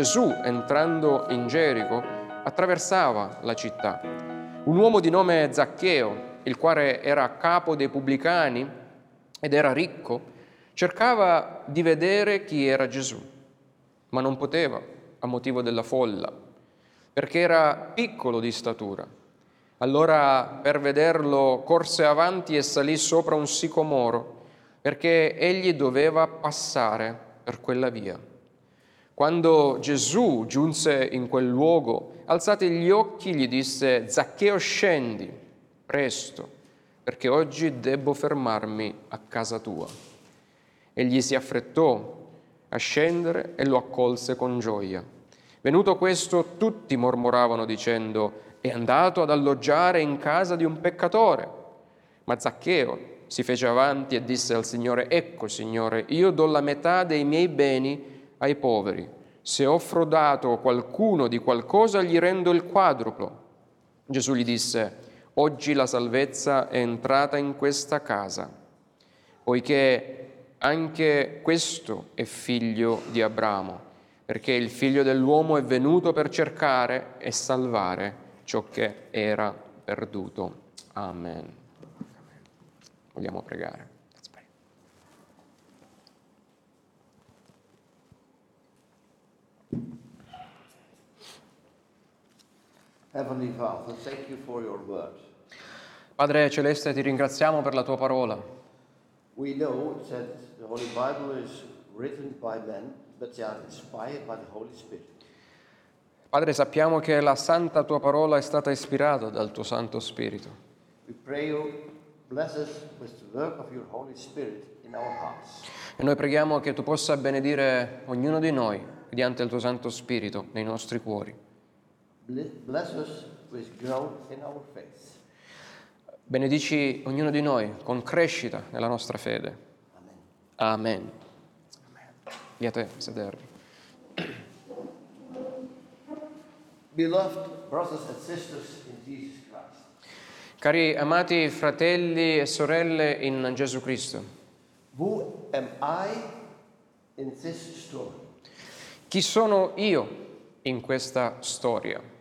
Gesù, entrando in Gerico, attraversava la città. Un uomo di nome Zaccheo, il quale era capo dei pubblicani ed era ricco, cercava di vedere chi era Gesù, ma non poteva a motivo della folla, perché era piccolo di statura. Allora per vederlo corse avanti e salì sopra un sicomoro, perché egli doveva passare per quella via. Quando Gesù giunse in quel luogo, alzati gli occhi, gli disse, Zaccheo scendi, presto, perché oggi debbo fermarmi a casa tua. Egli si affrettò a scendere e lo accolse con gioia. Venuto questo, tutti mormoravano dicendo, è andato ad alloggiare in casa di un peccatore. Ma Zaccheo si fece avanti e disse al Signore, ecco Signore, io do la metà dei miei beni ai poveri. Se ho frodato qualcuno di qualcosa, gli rendo il quadruplo. Gesù gli disse, oggi la salvezza è entrata in questa casa, poiché anche questo è figlio di Abramo, perché il figlio dell'uomo è venuto per cercare e salvare ciò che era perduto. Amen. Vogliamo pregare. Heavenly Father, thank you for your word. Padre Celeste, ti ringraziamo per la tua parola. We know that the Holy Bible is written by men, but they are inspired by the Holy Spirit. Padre, sappiamo che la santa tua parola è stata ispirata dal tuo Santo Spirito. We pray you bless us with the work of your Holy Spirit in our hearts. E noi preghiamo che tu possa benedire ognuno di noi mediante il tuo Santo Spirito nei nostri cuori. Bless us with growth in our faith. Benedici ognuno di noi con crescita nella nostra fede. Amen. Amen. Via a te, sedervi. Beloved brothers and sisters in Jesus Christ. Cari amati fratelli e sorelle in Gesù Cristo. Who am I in this story? Chi sono io in questa storia?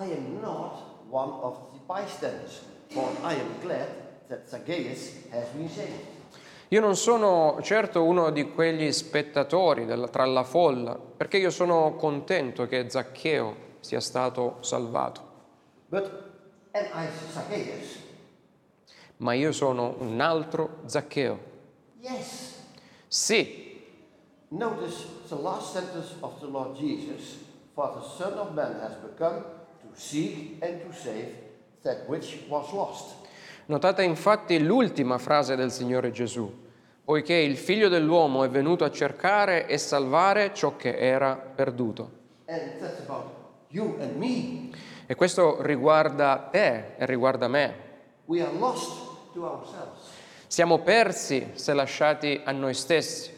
I am not one of the bystanders, for I am glad that Zacchaeus has been saved. Io non sono certo uno di quegli spettatori della, tra la folla, perché io sono contento che Zaccheo sia stato salvato. But am I Zacchaeus? Ma io sono un altro Zaccheo. Yes. Sì. Notice the last sentence of the Lord Jesus, for the Son of Man has become seek and to save that which was lost. Notate infatti l'ultima frase del Signore Gesù, poiché il figlio dell'uomo è venuto a cercare e salvare ciò che era perduto. And that's about you and me. E questo riguarda te e riguarda me. We are lost to ourselves. Siamo persi se lasciati a noi stessi.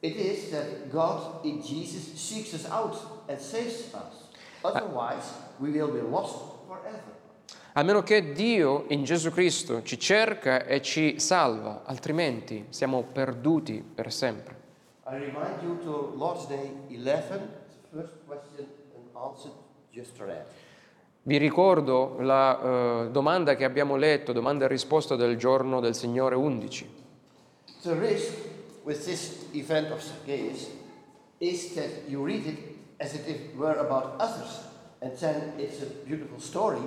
It is that God in Jesus seeks us out and saves us. Otherwise, we will be lost forever. A meno che Dio in Gesù Cristo ci cerca e ci salva, altrimenti siamo perduti per sempre. I remind you to Lord's Day 11, first question and answer just read. Vi ricordo la uh, domanda che abbiamo letto, domanda e risposta del giorno del Signore 11. The risk with this event of Zacchaeus is that you read it as if it were about others and then it's a beautiful story.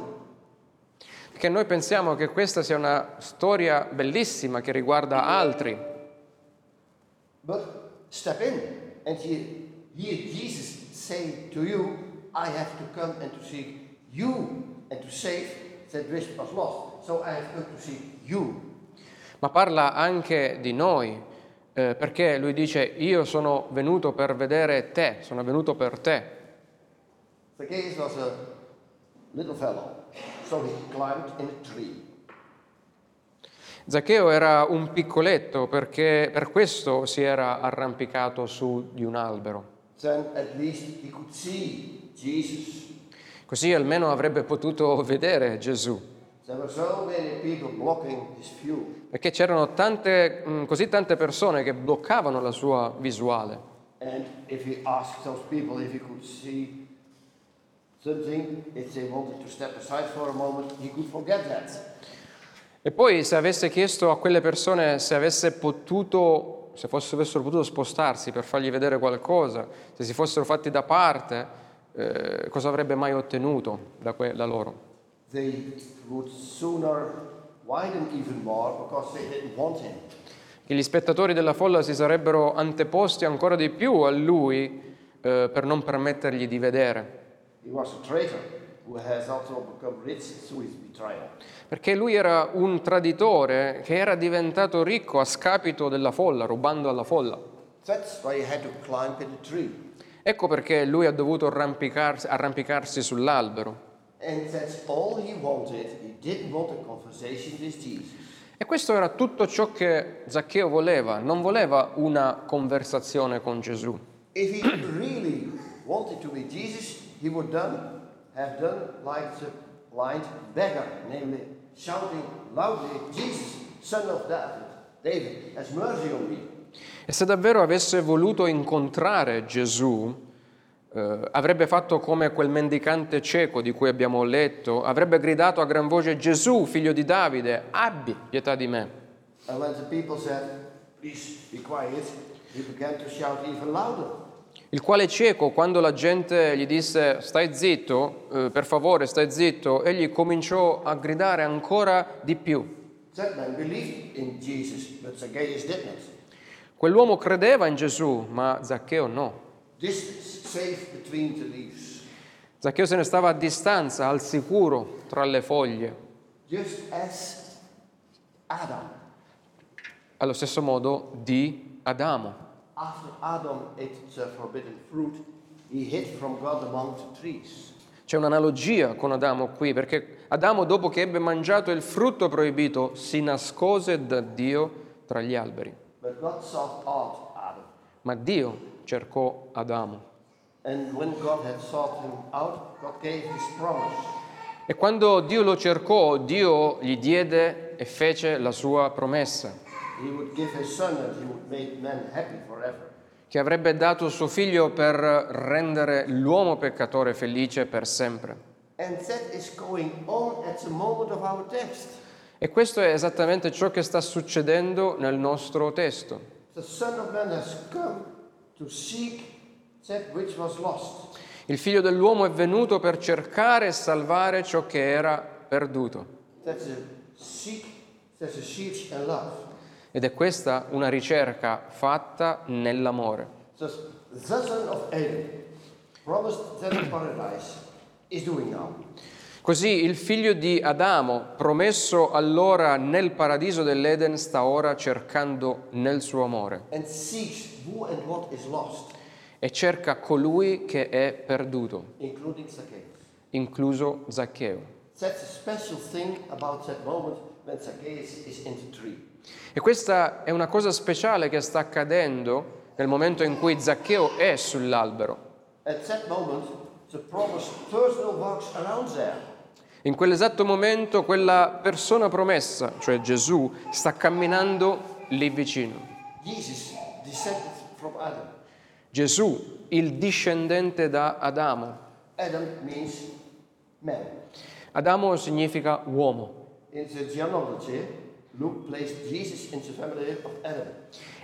Perché noi pensiamo che questa sia una storia bellissima che riguarda altri. But step in and you hear Jesus say to you, I have to come and to seek you and to save that which was lost. So I have come to seek you. Ma parla anche di noi, eh, perché lui dice, io sono venuto per vedere te, sono venuto per te. Zacchaeus was a little fellow, so he climbed in a tree. Zaccheo era un piccoletto perché per questo si era arrampicato su di un albero. Così almeno avrebbe potuto vedere Gesù. There were so many people blocking his view. Perché c'erano tante, così tante persone che bloccavano la sua visuale. E poi se avesse chiesto a quelle persone se avesse potuto, se avessero potuto spostarsi per fargli vedere qualcosa, se si fossero fatti da parte, eh, cosa avrebbe mai ottenuto da, que- da loro? They would sooner Che gli spettatori della folla si sarebbero anteposti ancora di più a lui eh, per non permettergli di vedere, perché lui era un traditore che era diventato ricco a scapito della folla, rubando alla folla. Ecco perché lui ha dovuto arrampicarsi, arrampicarsi sull'albero. And that's all he wanted. He didn't want a conversation with Jesus. E questo era tutto ciò che Zaccheo voleva, non voleva una conversazione con Gesù. If he really wanted to meet Jesus, he would done, have done like the blind beggar, namely shouting loudly, Jesus, son of David, David, have mercy on me. E se davvero avesse voluto incontrare Gesù, eh, avrebbe fatto come quel mendicante cieco di cui abbiamo letto, avrebbe gridato a gran voce Gesù, figlio di Davide, abbi pietà di me. Said. Il quale cieco, quando la gente gli disse stai zitto, eh, per favore stai zitto, egli cominciò a gridare ancora di più. That man believed in Jesus, but Zacchaeus did not. Quell'uomo credeva in Gesù, ma Zaccheo no. Distance, safe between the leaves. Zaccheo se ne stava a distanza, al sicuro, tra le foglie. Just as Adam, Allo stesso modo di Adamo. after Adam ate the forbidden fruit, he hid from God among the trees. C'è un'analogia con Adamo qui, perché Adamo dopo che ebbe mangiato il frutto proibito si nascose da Dio tra gli alberi. But God sought out Adam. Ma Dio cercò Adamo. Out. E quando Dio lo cercò, Dio gli diede e fece la sua promessa, che avrebbe dato suo figlio per rendere l'uomo peccatore felice per sempre. E questo è esattamente ciò che sta succedendo nel nostro testo. The Son of Man has come Il figlio dell'uomo è venuto per cercare e salvare ciò che era perduto. Ed è questa una ricerca fatta nell'amore. Così il figlio di Adamo, promesso allora nel paradiso dell'Eden, sta ora cercando nel suo amore e cerca colui che è perduto, incluso Zaccheo. E questa è una cosa speciale che sta accadendo nel momento in cui Zaccheo è sull'albero. At that moment, the promised personal walks around there. In quell'esatto momento quella persona promessa, cioè Gesù, sta camminando lì vicino. Gesù, il discendente da Adamo. Adam. Adamo significa uomo. In the genealogy, Luke placed Jesus in the family of Adam.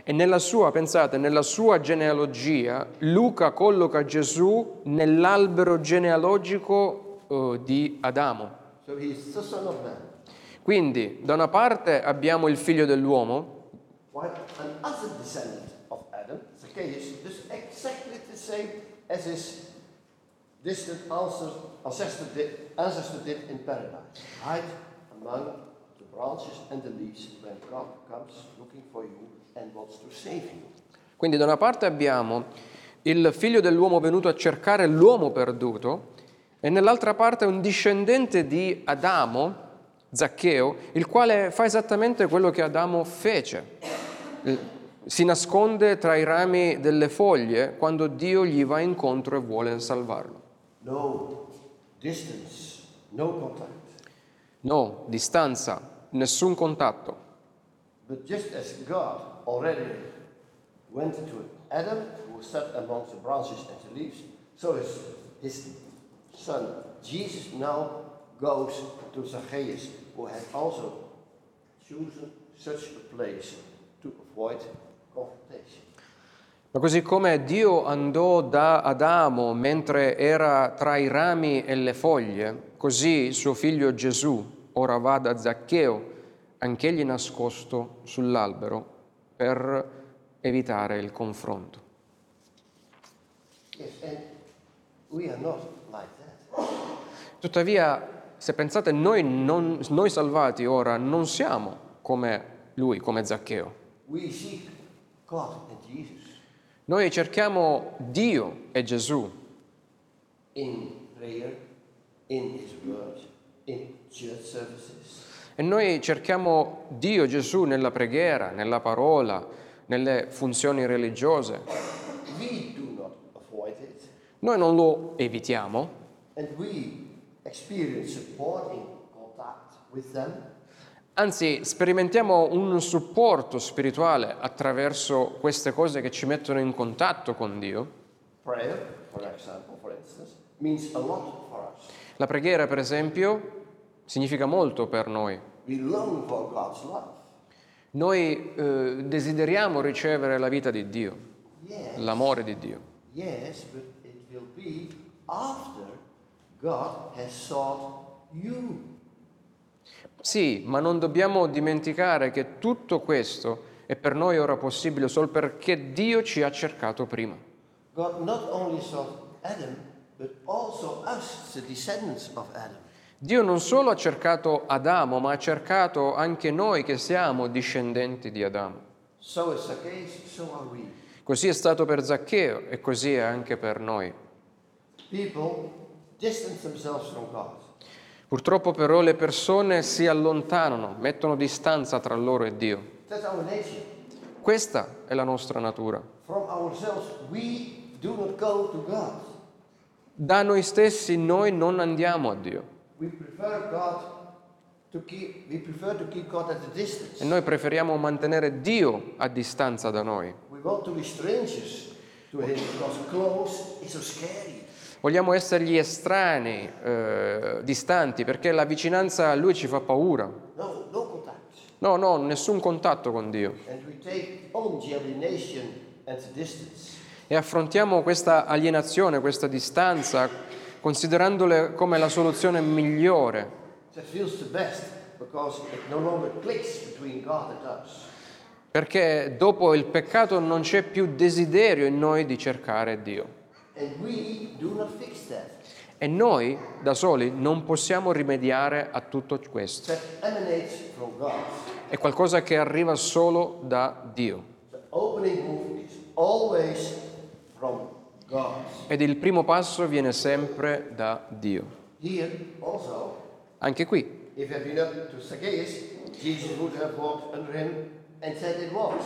E nella sua, pensate, nella sua genealogia, Luca colloca Gesù nell'albero genealogico di Adamo. So. Quindi, da una parte abbiamo il figlio dell'uomo, Adam, Zacchaeus, is exactly the same as his distant ancestor, ancestor, did, ancestor did in paradise. Hide among the branches and the leaves when God comes looking for you and wants to save you. Quindi da una parte abbiamo il figlio dell'uomo venuto a cercare l'uomo perduto e nell'altra parte un discendente di Adamo, Zaccheo, il quale fa esattamente quello che Adamo fece. Eh, Si nasconde tra i rami delle foglie quando Dio gli va incontro e vuole salvarlo. No distance, no. No, distanza, nessun contatto. But just as God already went to Adam, who sat amongst the branches and the leaves. So his, his son Jesus now goes to Zacchaeus, who had also chosen such a place to avoid confrontation. Ma così come Dio andò da Adamo mentre era tra i rami e le foglie, così suo figlio Gesù ora va da Zaccheo, anch'egli nascosto sull'albero, per evitare il confronto. Yes, and we are not. Tuttavia, se pensate, noi, non- noi salvati ora non siamo come lui, come Zaccheo. Noi cerchiamo Dio e Gesù in prayer, in His Word, in church services. e noi cerchiamo Dio e Gesù nella preghiera, nella parola, nelle funzioni religiose. Noi non lo evitiamo, and we experience supporting contact with them. anzi sperimentiamo un supporto spirituale attraverso queste cose che ci mettono in contatto con Dio. Prayer, for example, for instance, means a lot for us. La preghiera, per esempio, significa molto per noi. We long for God's love. Noi eh, desideriamo ricevere la vita di Dio, Yes, l'amore di Dio. yes, but it will be after Sì, ma non dobbiamo dimenticare che tutto questo è per noi ora possibile solo perché Dio ci ha cercato prima. God not only sought Adam, but also us, the descendants of Adam. Dio non solo ha cercato Adamo, ma ha cercato anche noi che siamo discendenti di Adamo. So is Zacchaeus, so are we. Così è stato per Zaccheo e così è anche per noi. People distance themselves from God. Purtroppo però le persone si allontanano, mettono distanza tra loro e Dio. That's our nature. Questa è la nostra natura. From ourselves, we do not go to God. Da noi stessi noi non andiamo a Dio We prefer God keep. E noi preferiamo mantenere Dio a distanza da noi. We want to be strangers to Him because close is so scary. Vogliamo essergli estranei, eh, distanti, perché la vicinanza a Lui ci fa paura. No, no. No, no, nessun contatto con Dio. E affrontiamo questa alienazione, questa distanza, considerandole come la soluzione migliore, That feels the best because it no longer clicks between God and us. perché dopo il peccato non c'è più desiderio in noi di cercare Dio. E noi da soli non possiamo rimediare a tutto questo. È qualcosa che arriva solo da Dio. Ed il primo passo viene sempre da Dio. Anche qui, if it had been up to Zacchaeus, Jesus would have walked under him and said it was.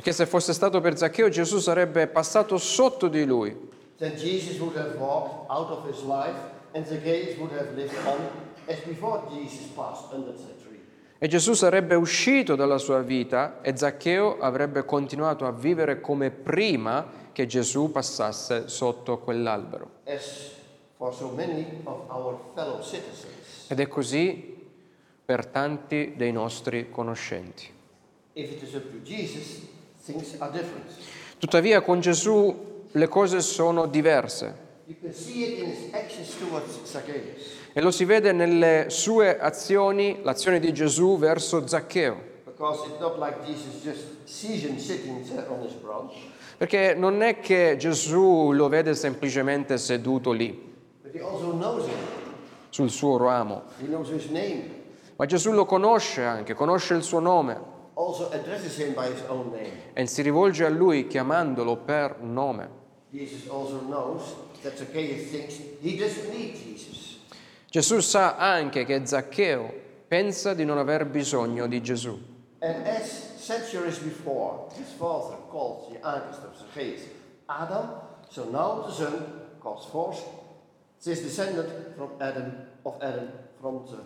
perché se fosse stato per Zaccheo Gesù sarebbe passato sotto di lui Then Jesus would have walked out of his life and Zacchaeus would have lived on as before Jesus passed under the tree. e Gesù sarebbe uscito dalla sua vita e Zaccheo avrebbe continuato a vivere come prima che Gesù passasse sotto quell'albero. So. Ed è così per tanti dei nostri conoscenti. Jesus. Tuttavia con Gesù le cose sono diverse. E lo si vede nelle sue azioni, l'azione di Gesù verso Zaccheo. Perché non è che Gesù lo vede semplicemente seduto lì, sul suo ramo, ma Gesù lo conosce anche, conosce il suo nome. E si rivolge a lui chiamandolo per nome. Jesus also knows that Zacchaeus thinks he doesn't need Jesus. Gesù sa anche che Zaccheo pensa di non aver bisogno di Gesù. And as centuries before, his father called the youngest of Zacchaeus Adam, so now the son calls forth this descendant from Adam of Adam from the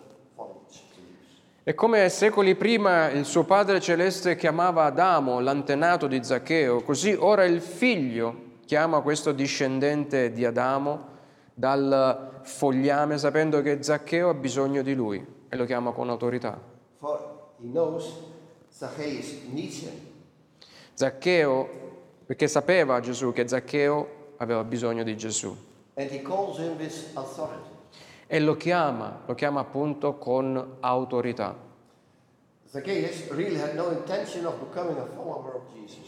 trees. E come secoli prima il suo Padre Celeste chiamava Adamo l'antenato di Zaccheo, così ora il figlio chiama questo discendente di Adamo dal fogliame sapendo che Zaccheo ha bisogno di lui e lo chiama con autorità. Zaccheo, perché sapeva Gesù che Zaccheo aveva bisogno di Gesù e lo chiama, lo chiama appunto con autorità. Zacchaeus really had no intention of becoming a follower of Jesus.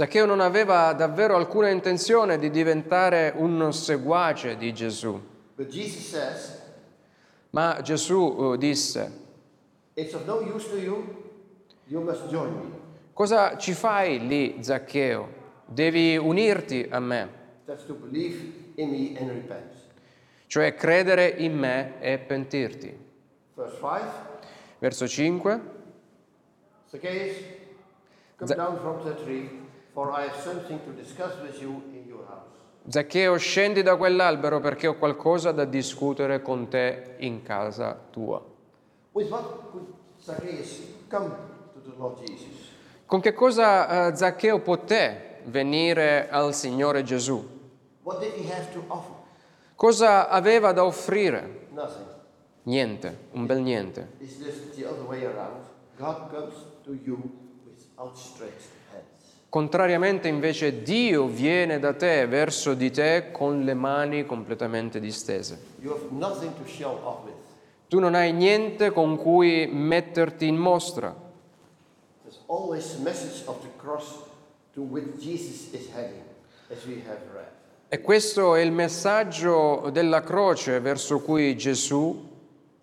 Zaccheo non aveva davvero alcuna intenzione di diventare un seguace di Gesù, says, ma Gesù eh, disse, no you, you cosa ci fai lì Zaccheo? Devi unirti a me, cioè credere in me e pentirti. Verse 5 Verso 5, Zacchaeus, come Za- down from the tree, for I have something to discuss with you in your house. Zaccheo scendi da quell'albero perché ho qualcosa da discutere con te in casa tua. Con che cosa eh, Zaccheo poté venire al Signore Gesù? What did he have to offer? Cosa aveva da offrire? Nothing. Niente, un bel niente. It's just the other way around. God comes to you with outstretched. Contrariamente invece Dio viene da te, verso di te, con le mani completamente distese. Tu non hai niente con cui metterti in mostra. E questo è il messaggio della croce verso cui Gesù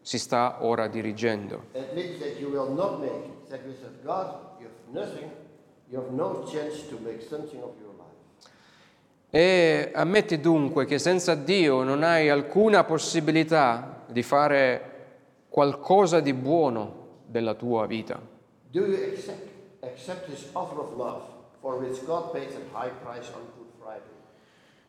si sta ora dirigendo. Admit that you will not make it. That without God, you have nothing. No. E ammetti dunque che senza Dio non hai alcuna possibilità di fare qualcosa di buono della tua vita. Do you accept, accept His offer of love, for which God paid a high price on Good Friday?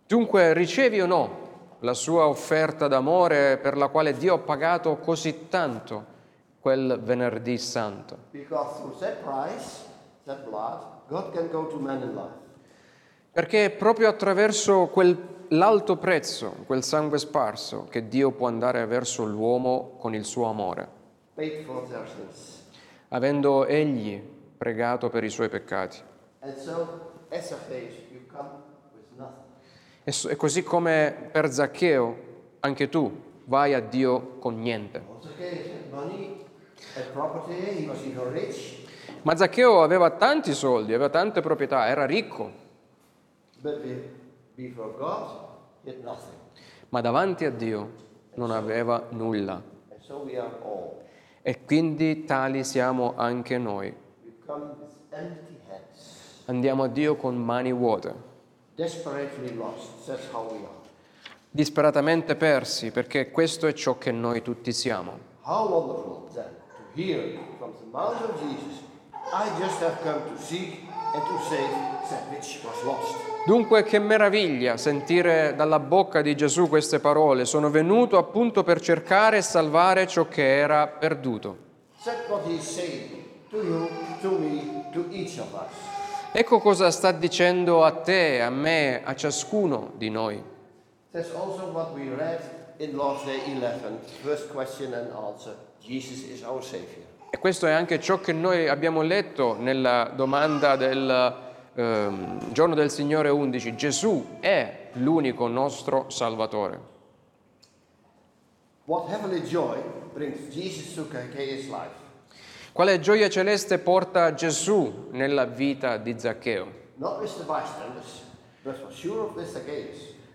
Dunque ricevi o no la sua offerta d'amore per la quale Dio ha pagato così tanto quel venerdì santo? Because through that price, Perché è proprio attraverso quel- l'alto prezzo, quel sangue sparso, che Dio può andare verso l'uomo con il suo amore, avendo egli pregato per i suoi peccati. E e così come per Zaccheo, anche tu vai a Dio con niente. Zacchaeus had money, had property, he was even rich, Ma Zaccheo aveva tanti soldi, aveva tante proprietà, era ricco, God, ma davanti a Dio non aveva nulla. So. E quindi tali siamo anche noi. Andiamo a Dio con mani vuote, disperatamente persi, perché questo è ciò che noi tutti siamo. How wonderful then to hear from the mouth of Jesus, I just have come to seek and to save that which was lost. Dunque che meraviglia sentire dalla bocca di Gesù queste parole. Sono venuto appunto per cercare e salvare ciò che era perduto. To you, to me, to each of us. Ecco cosa sta dicendo a te, a me, a ciascuno di noi. That's also what we read in Lord's Day 11, first question and answer. Jesus is our Savior. E questo è anche ciò che noi abbiamo letto nella domanda del ehm, giorno del Signore 11. Gesù è l'unico nostro Salvatore. Quale gioia celeste porta Gesù nella vita di Zaccheo?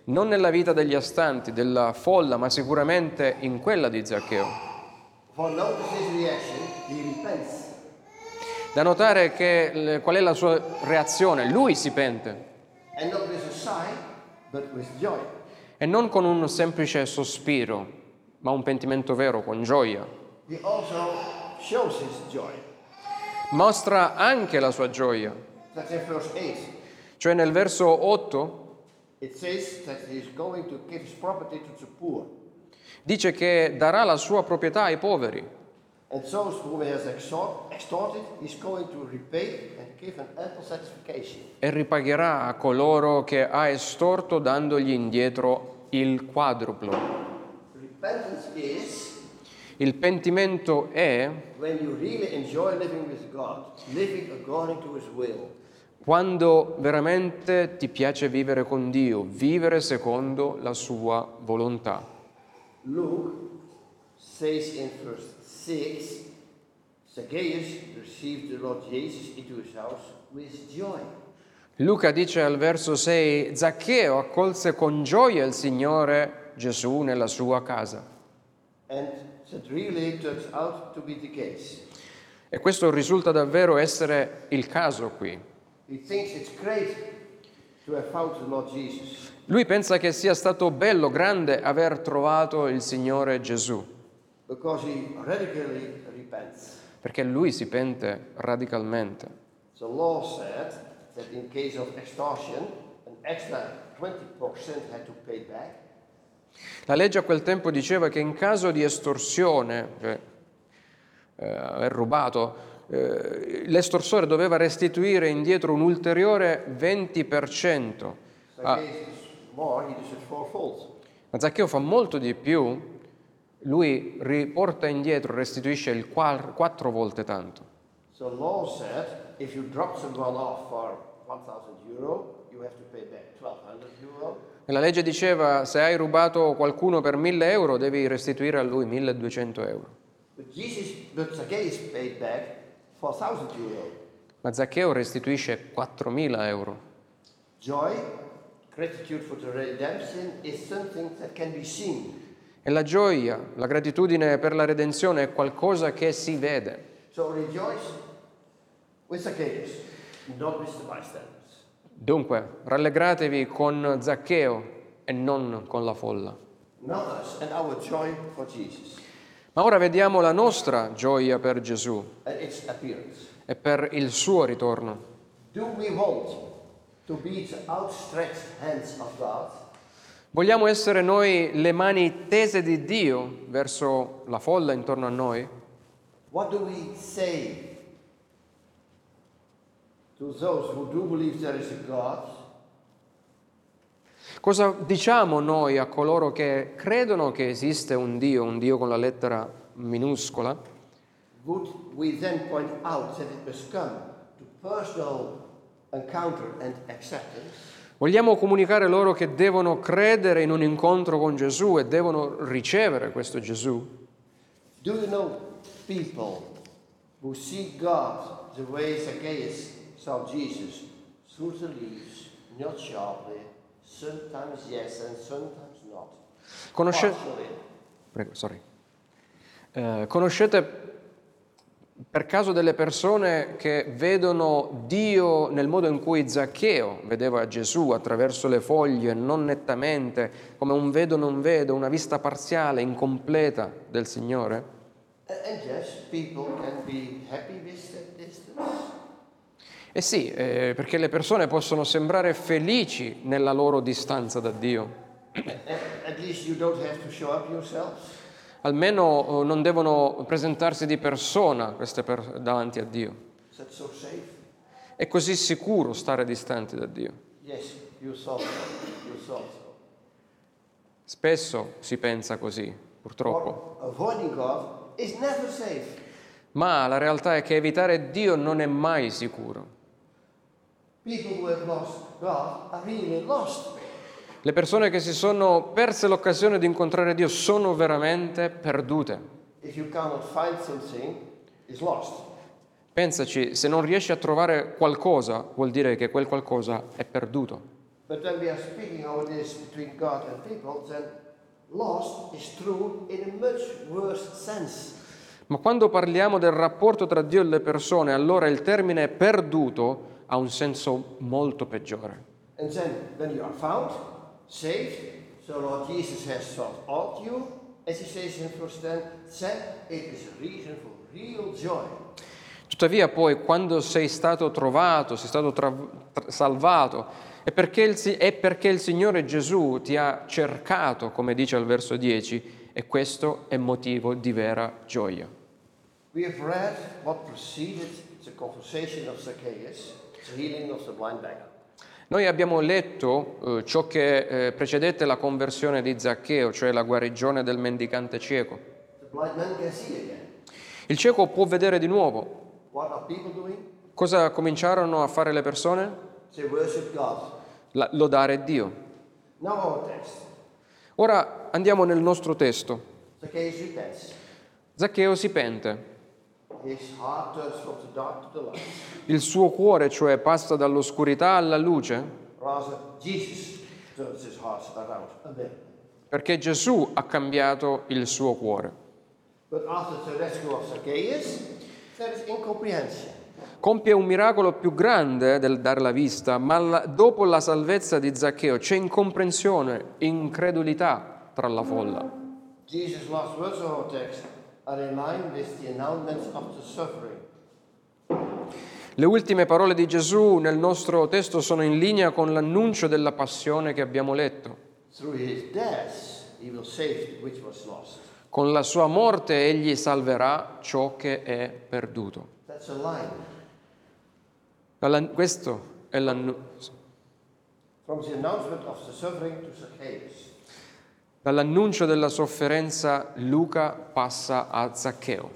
Non nella vita degli astanti, della folla, ma sicuramente in quella di Zaccheo. For notice his reaction. Da notare che qual è la sua reazione. Lui si pente e non con un semplice sospiro, ma un pentimento vero, con gioia. Mostra anche la sua gioia. That's in verse 8. Cioè nel verso 8 It says that he is going to give his property to the poor. dice che darà la sua proprietà ai poveri And whom he has extort, extorted, he's going to repay and give an ample satisfaction. e ripagherà a coloro che ha estorto dandogli indietro il quadruplo. Repentance is Il pentimento è when you really enjoy living with God, living according to his will. quando veramente ti piace vivere con Dio, vivere secondo la sua volontà. Luke says in verse 6 Zacchaeus received the Lord Jesus into his house with joy. Luca dice al verso 6, Zaccheo accolse con gioia il Signore Gesù nella sua casa. And that really turns out to be the case. E questo risulta davvero essere il caso qui. He thinks it's great to have found the Lord Jesus. Lui pensa che sia stato bello, grande aver trovato il Signore Gesù, because he radically repents. Perché lui si pente radicalmente. The law said that in case of extortion, an extra 20% had to pay back. La legge a quel tempo diceva che in caso di estorsione, cioè eh, aver rubato, eh, l'estorsore doveva restituire indietro un ulteriore 20%. Ah, fourfold. ma Zaccheo fa molto di più, lui riporta indietro, restituisce il quattro volte tanto. So law said if you drop someone off for 1,000 euro, you have to pay back 1,200 euro. La legge diceva se hai rubato qualcuno per 1000 euro devi restituire a lui 1200 euro. But Jesus, but Zacchaeus paid back 4,000 euro. Ma Zaccheo restituisce 4000 euro. Joy, gratitude for the redemption is something that can be seen. E la gioia, la gratitudine per la redenzione è qualcosa che si vede. Dunque, rallegratevi con Zaccheo e non con la folla. Ma ora vediamo la nostra gioia per Gesù e per il suo ritorno. Do we want to be the outstretched hands of God? Vogliamo essere noi le mani tese di Dio verso la folla intorno a noi? What do we say to those who do believe there is a God? Cosa diciamo noi a coloro che credono che esiste un Dio, un Dio con la lettera minuscola? Would we then point out that it must come to personal encounter and acceptance? Vogliamo comunicare loro che devono credere in un incontro con Gesù e devono ricevere questo Gesù? Do you know people who see God the way Zacchaeus saw Jesus? Through the leaves, not sharply, sometimes yes and sometimes not. Conosce-. Prego, sorry. Eh, conoscete per caso delle persone che vedono Dio nel modo in cui Zaccheo vedeva Gesù attraverso le foglie, non nettamente, come un vedo non vedo, una vista parziale, incompleta del Signore? Distance. Eh sì, eh, perché le persone possono sembrare felici nella loro distanza da Dio. At least you don't have to show up yourself. Almeno eh, non devono presentarsi di persona queste per- davanti a Dio. È così sicuro stare distanti da Dio. Spesso si pensa così, purtroppo. Ma la realtà è che evitare Dio non è mai sicuro. People who have lost God are really lost. Le persone che si sono perse l'occasione di incontrare Dio sono veramente perdute. Pensaci, se non riesci a trovare qualcosa, vuol dire che quel qualcosa è perduto. Ma quando parliamo del rapporto tra Dio e le persone, allora il termine perduto ha un senso molto peggiore. And then when you are found, saved, so Lord Jesus has sought out you, as he says in verse 10, then it is a reason for real joy. Tuttavia poi quando sei stato trovato, sei stato tra- tra- salvato, è perché, il, è perché il Signore Gesù ti ha cercato, come dice al verso 10, e questo è motivo di vera gioia. We have read what preceded the conversation of Zacchaeus, the healing of the blind beggar. Noi abbiamo letto eh, ciò che eh, precedette la conversione di Zaccheo, cioè la guarigione del mendicante cieco. Il cieco può vedere di nuovo. Cosa cominciarono a fare le persone? La- lodare Dio. Ora andiamo nel nostro testo. Zaccheo si pente. Il suo cuore, cioè, passa dall'oscurità alla luce, perché Gesù ha cambiato il suo cuore. Compie un miracolo più grande del dare la vista, ma dopo la salvezza di Zaccheo c'è incomprensione, incredulità tra la folla. Jesus' last words of our text are in line with the announcements of the suffering. Le ultime parole di Gesù nel nostro testo sono in linea con l'annuncio della passione che abbiamo letto. Death, he will save which was lost. Con la sua morte egli salverà ciò che è perduto. That's a line. Dalla- questo è l'annuncio. Dall'annuncio della sofferenza Luca passa a Zaccheo.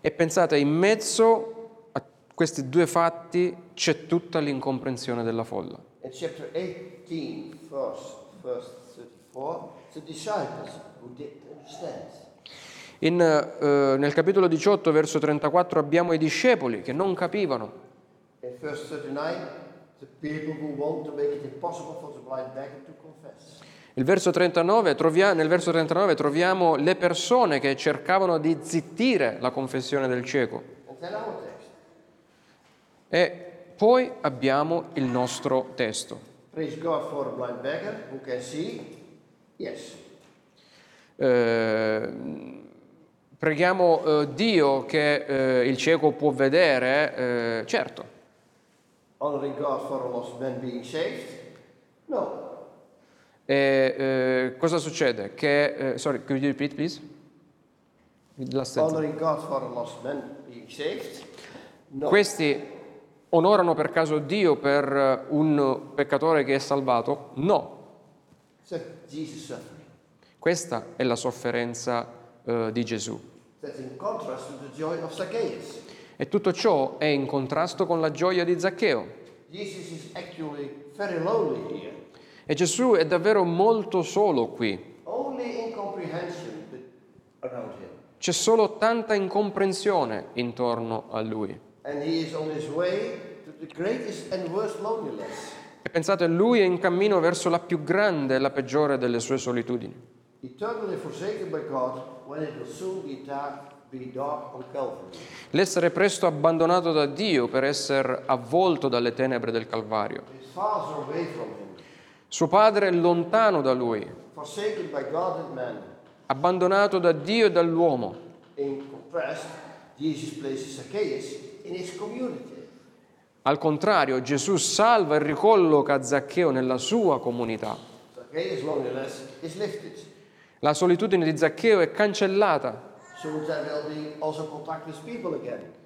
E pensate, in mezzo a questi due fatti c'è tutta l'incomprensione della folla. In chapter 18, verse, verse 34, the disciples who did understand. In, eh, nel capitolo 18, verso 34, abbiamo i discepoli che non capivano. In verse 39, verso 39, trovia- nel verso 39 troviamo le persone che cercavano di zittire la confessione del cieco. E poi abbiamo il nostro testo. Praise God for a blind beggar who can see. Yes. Eh, preghiamo eh, Dio che eh, il cieco può vedere, eh, certo. Honoring God for a lost man being saved? No. E eh, cosa succede? Che, eh, sorry, could you repeat please? Last. Honoring God for a lost man being saved? No. Questi onorano per caso Dio per eh, un peccatore che è salvato? No, questa è la sofferenza eh, di Gesù. That's in contrast to the joy of Zacchaeus. E tutto ciò è in contrasto con la gioia di Zaccheo. E Gesù è davvero molto solo qui. C'è solo tanta incomprensione intorno a lui. E pensate, lui è in cammino verso la più grande e la peggiore delle sue solitudini. Eternally forsaken by God when it will soon be dark, L'essere presto abbandonato da Dio per essere avvolto dalle tenebre del Calvario. Suo padre è lontano da lui, abbandonato da Dio e dall'uomo. Al contrario, Gesù salva e ricolloca Zaccheo nella sua comunità. La solitudine di Zaccheo è cancellata Soon there will be also contact with people again.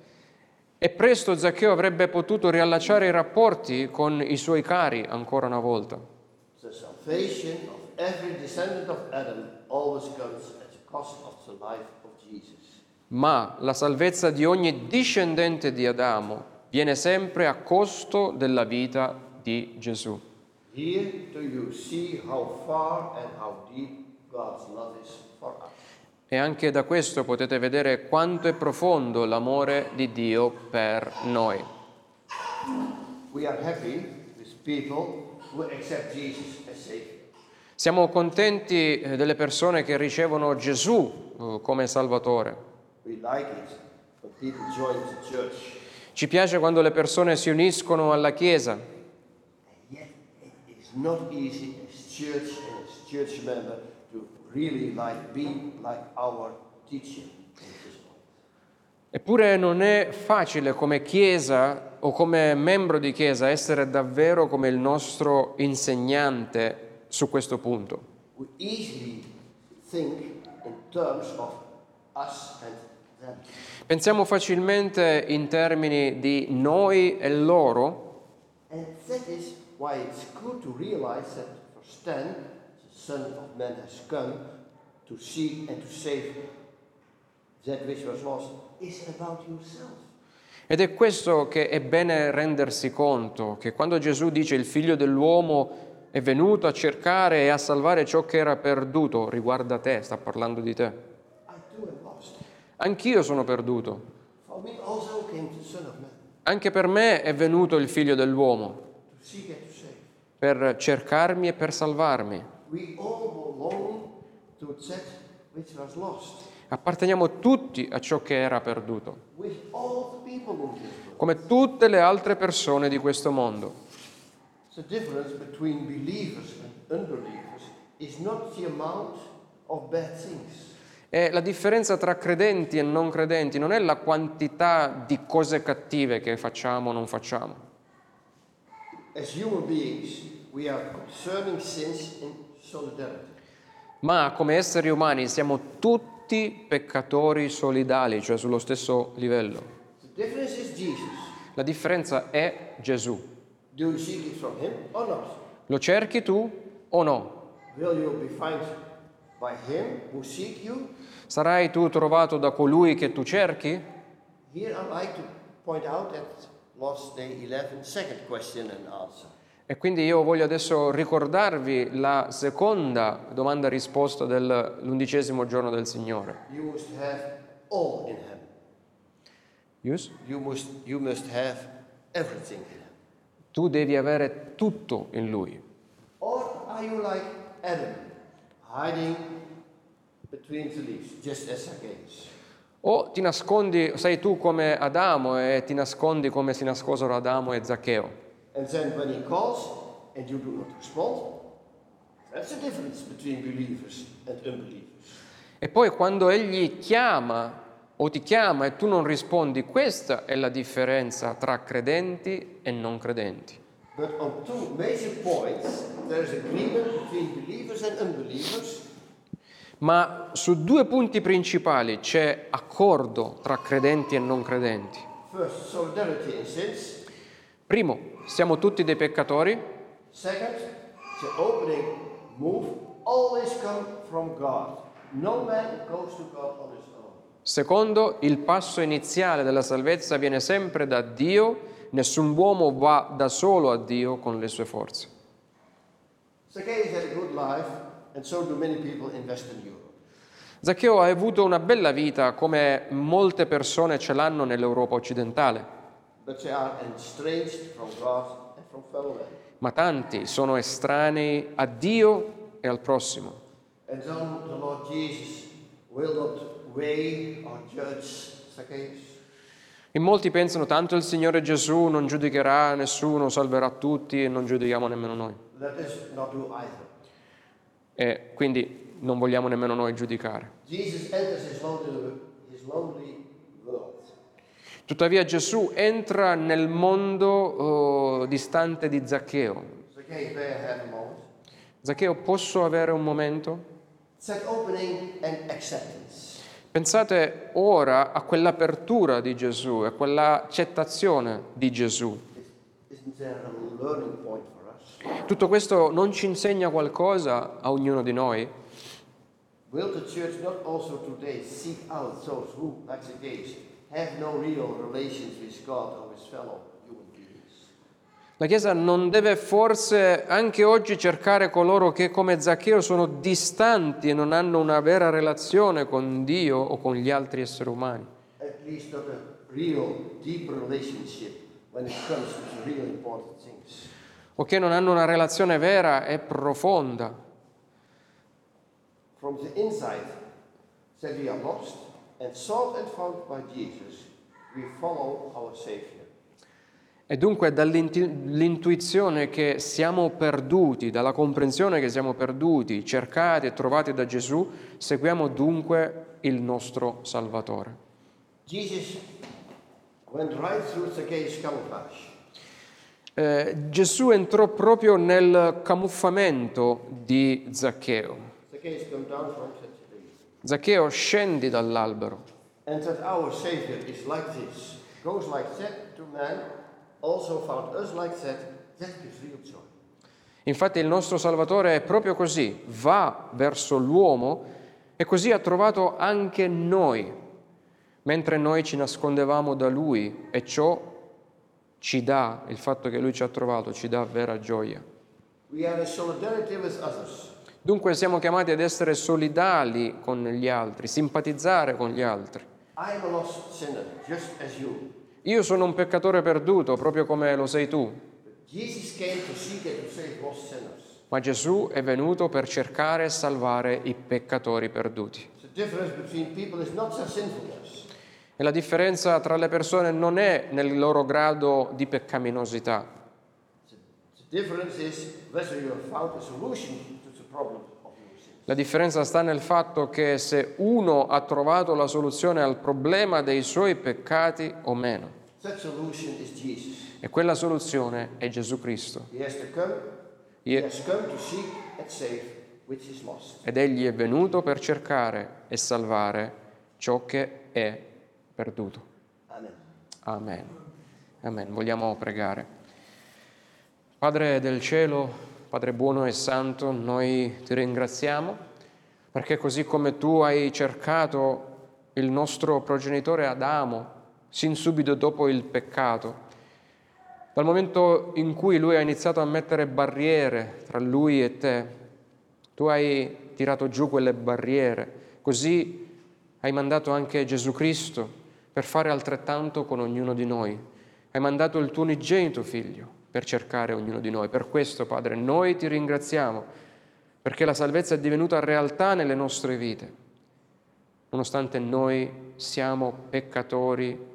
e presto Zaccheo avrebbe potuto riallacciare i rapporti con i suoi cari ancora una volta. The salvation of every descendant of Adam always comes at the cost of the life of Jesus. Ma la salvezza di ogni discendente di Adamo viene sempre a costo della vita di Gesù. Here do you see how far and how deep God's love is for us. E anche da questo potete vedere quanto è profondo l'amore di Dio per noi. Siamo contenti eh, delle persone che ricevono Gesù eh, come Salvatore. Ci piace quando le persone si uniscono alla Chiesa, Yet it is not easy as church and as church member really like be like our teacher. eppure non è facile come Chiesa o come membro di Chiesa essere davvero come il nostro insegnante su questo punto. We easily think in terms of us and them. Pensiamo facilmente in termini di noi e loro And that is why it's good to realize that 10, the Son of Man has come to seek and to save that which was lost, is about yourself. Ed è questo che è bene rendersi conto, che quando Gesù dice il figlio dell'uomo è venuto a cercare e a salvare ciò che era perduto, riguarda te, sta parlando di te. I too am lost. Anch'io sono perduto. For me also came the Son of Man Anche per me è venuto il figlio dell'uomo, to seek and to save. per cercarmi e per salvarmi. We all belong to that which was lost. Apparteniamo tutti a ciò che era perduto, With all the people in this world. come tutte le altre persone di questo mondo. The difference between believers and unbelievers is not the amount of bad things. E la differenza tra credenti e non credenti non è la quantità di cose cattive che facciamo o non facciamo. As human beings, we are concerning sins in solidarity. Ma come esseri umani siamo tutti peccatori solidali, cioè sullo stesso livello. The difference is Jesus. La differenza è Gesù. Do you seek it from Him or not? Lo cerchi tu o no? Sarai tu trovato da colui che tu cerchi? Here I'd like to point out that last day 11, second question and answer. E quindi io voglio adesso ricordarvi la seconda domanda e risposta dell'undicesimo giorno del Signore. You must have all in Him. Yus? You must, you must have everything in Him. Tu devi avere tutto in Lui. Or are you like Adam, hiding between the leaves, just as Zacchaeus? O ti nascondi, sei tu come Adamo e ti nascondi come si nascosero Adamo e Zaccheo. And then when He calls and you do not respond, that's the difference between believers and unbelievers. E poi quando Egli chiama o ti chiama e tu non rispondi, questa è la differenza tra credenti e non credenti. But on two major points, there is agreement between believers and unbelievers. Ma su due punti principali c'è accordo tra credenti e non credenti. First, solidarity in sins. Primo, siamo tutti dei peccatori. Second, the opening move always come from God. No man goes to God on his own. Secondo, il passo iniziale della salvezza viene sempre da Dio, nessun uomo va da solo a Dio con le sue forze. Zaccheo ha avuto una bella vita come molte persone ce l'hanno nell'Europa occidentale, But they are estranged from God and from fellow men. ma tanti sono estranei a Dio e al prossimo. And then the Lord Jesus will not weigh or judge Zacchaeus. In molti pensano tanto il Signore Gesù non giudicherà nessuno, salverà tutti e non giudichiamo nemmeno noi. Let us not do either. E quindi non vogliamo nemmeno noi giudicare. Jesus enters his lonely, his lonely world. Tuttavia Gesù entra nel mondo oh, distante di Zaccheo. Zaccheo, posso avere un momento? Pensate ora a quell'apertura di Gesù, a quell'accettazione di Gesù. Tutto questo non ci insegna qualcosa a ognuno di noi? Will the church not also today seek out those who, like Zacchaeus, have no real relations with God or with fellow human beings? La Chiesa non deve forse anche oggi cercare coloro che come Zaccheo sono distanti e non hanno una vera relazione con Dio o con gli altri esseri umani? At least not a real, deep relationship when it comes to the real important things. O che non hanno una relazione vera e profonda? From the inside, that we are lost and sought and found by Jesus, we follow our Savior. E dunque dall'intuizione che siamo perduti, dalla comprensione che siamo perduti, cercati e trovati da Gesù, seguiamo dunque il nostro Salvatore. Jesus went right through Zacchaeus' camouflage. Eh, Gesù entrò proprio nel camuffamento di Zaccheo. Zacchaeus, Zaccheo, scendi dall'albero. And that our Savior is like this, goes like that to man, also found us like that, that gives real joy. Infatti il nostro Salvatore è proprio così, va verso l'uomo e così ha trovato anche noi, mentre noi ci nascondevamo da Lui e ciò ci dà, il fatto che Lui ci ha trovato, ci dà vera gioia. We are in solidarity with others. Dunque siamo chiamati ad essere solidali con gli altri, simpatizzare con gli altri. Sinner. Io sono un peccatore perduto, proprio come lo sei tu, ma Gesù è venuto per cercare e salvare i peccatori perduti. E la differenza tra le persone non è nel loro grado di peccaminosità, The difference is whether you have found a solution La differenza sta nel fatto che se uno ha trovato la soluzione al problema dei suoi peccati o meno. E quella soluzione è Gesù Cristo. Ed egli è venuto per cercare e salvare ciò che è perduto. Amen. Amen. Amen. Vogliamo pregare. Padre del cielo, Padre buono e santo, noi ti ringraziamo perché così come tu hai cercato il nostro progenitore Adamo, sin subito dopo il peccato, dal momento in cui lui ha iniziato a mettere barriere tra lui e te, tu hai tirato giù quelle barriere, così hai mandato anche Gesù Cristo per fare altrettanto con ognuno di noi. Hai mandato il tuo unigenito figlio per cercare ognuno di noi. Per questo, Padre, noi ti ringraziamo perché la salvezza è divenuta realtà nelle nostre vite, nonostante noi siamo peccatori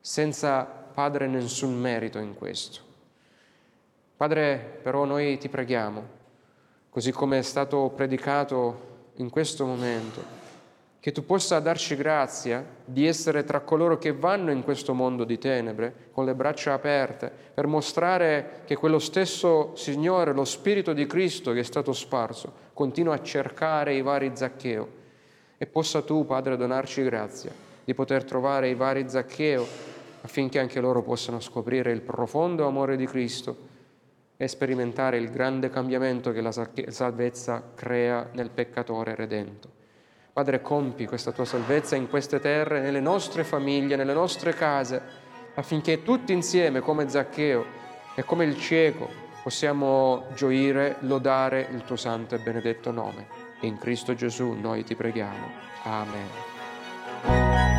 senza, Padre, nessun merito in questo. Padre, però noi ti preghiamo, così come è stato predicato in questo momento, che tu possa darci grazia di essere tra coloro che vanno in questo mondo di tenebre con le braccia aperte per mostrare che quello stesso Signore, lo Spirito di Cristo che è stato sparso, continua a cercare i vari Zaccheo e possa tu, Padre, donarci grazia di poter trovare i vari Zaccheo affinché anche loro possano scoprire il profondo amore di Cristo e sperimentare il grande cambiamento che la salvezza crea nel peccatore redento. Padre, compi questa tua salvezza in queste terre, nelle nostre famiglie, nelle nostre case, affinché tutti insieme, come Zaccheo e come il cieco, possiamo gioire, lodare il tuo santo e benedetto nome. In Cristo Gesù noi ti preghiamo. Amen.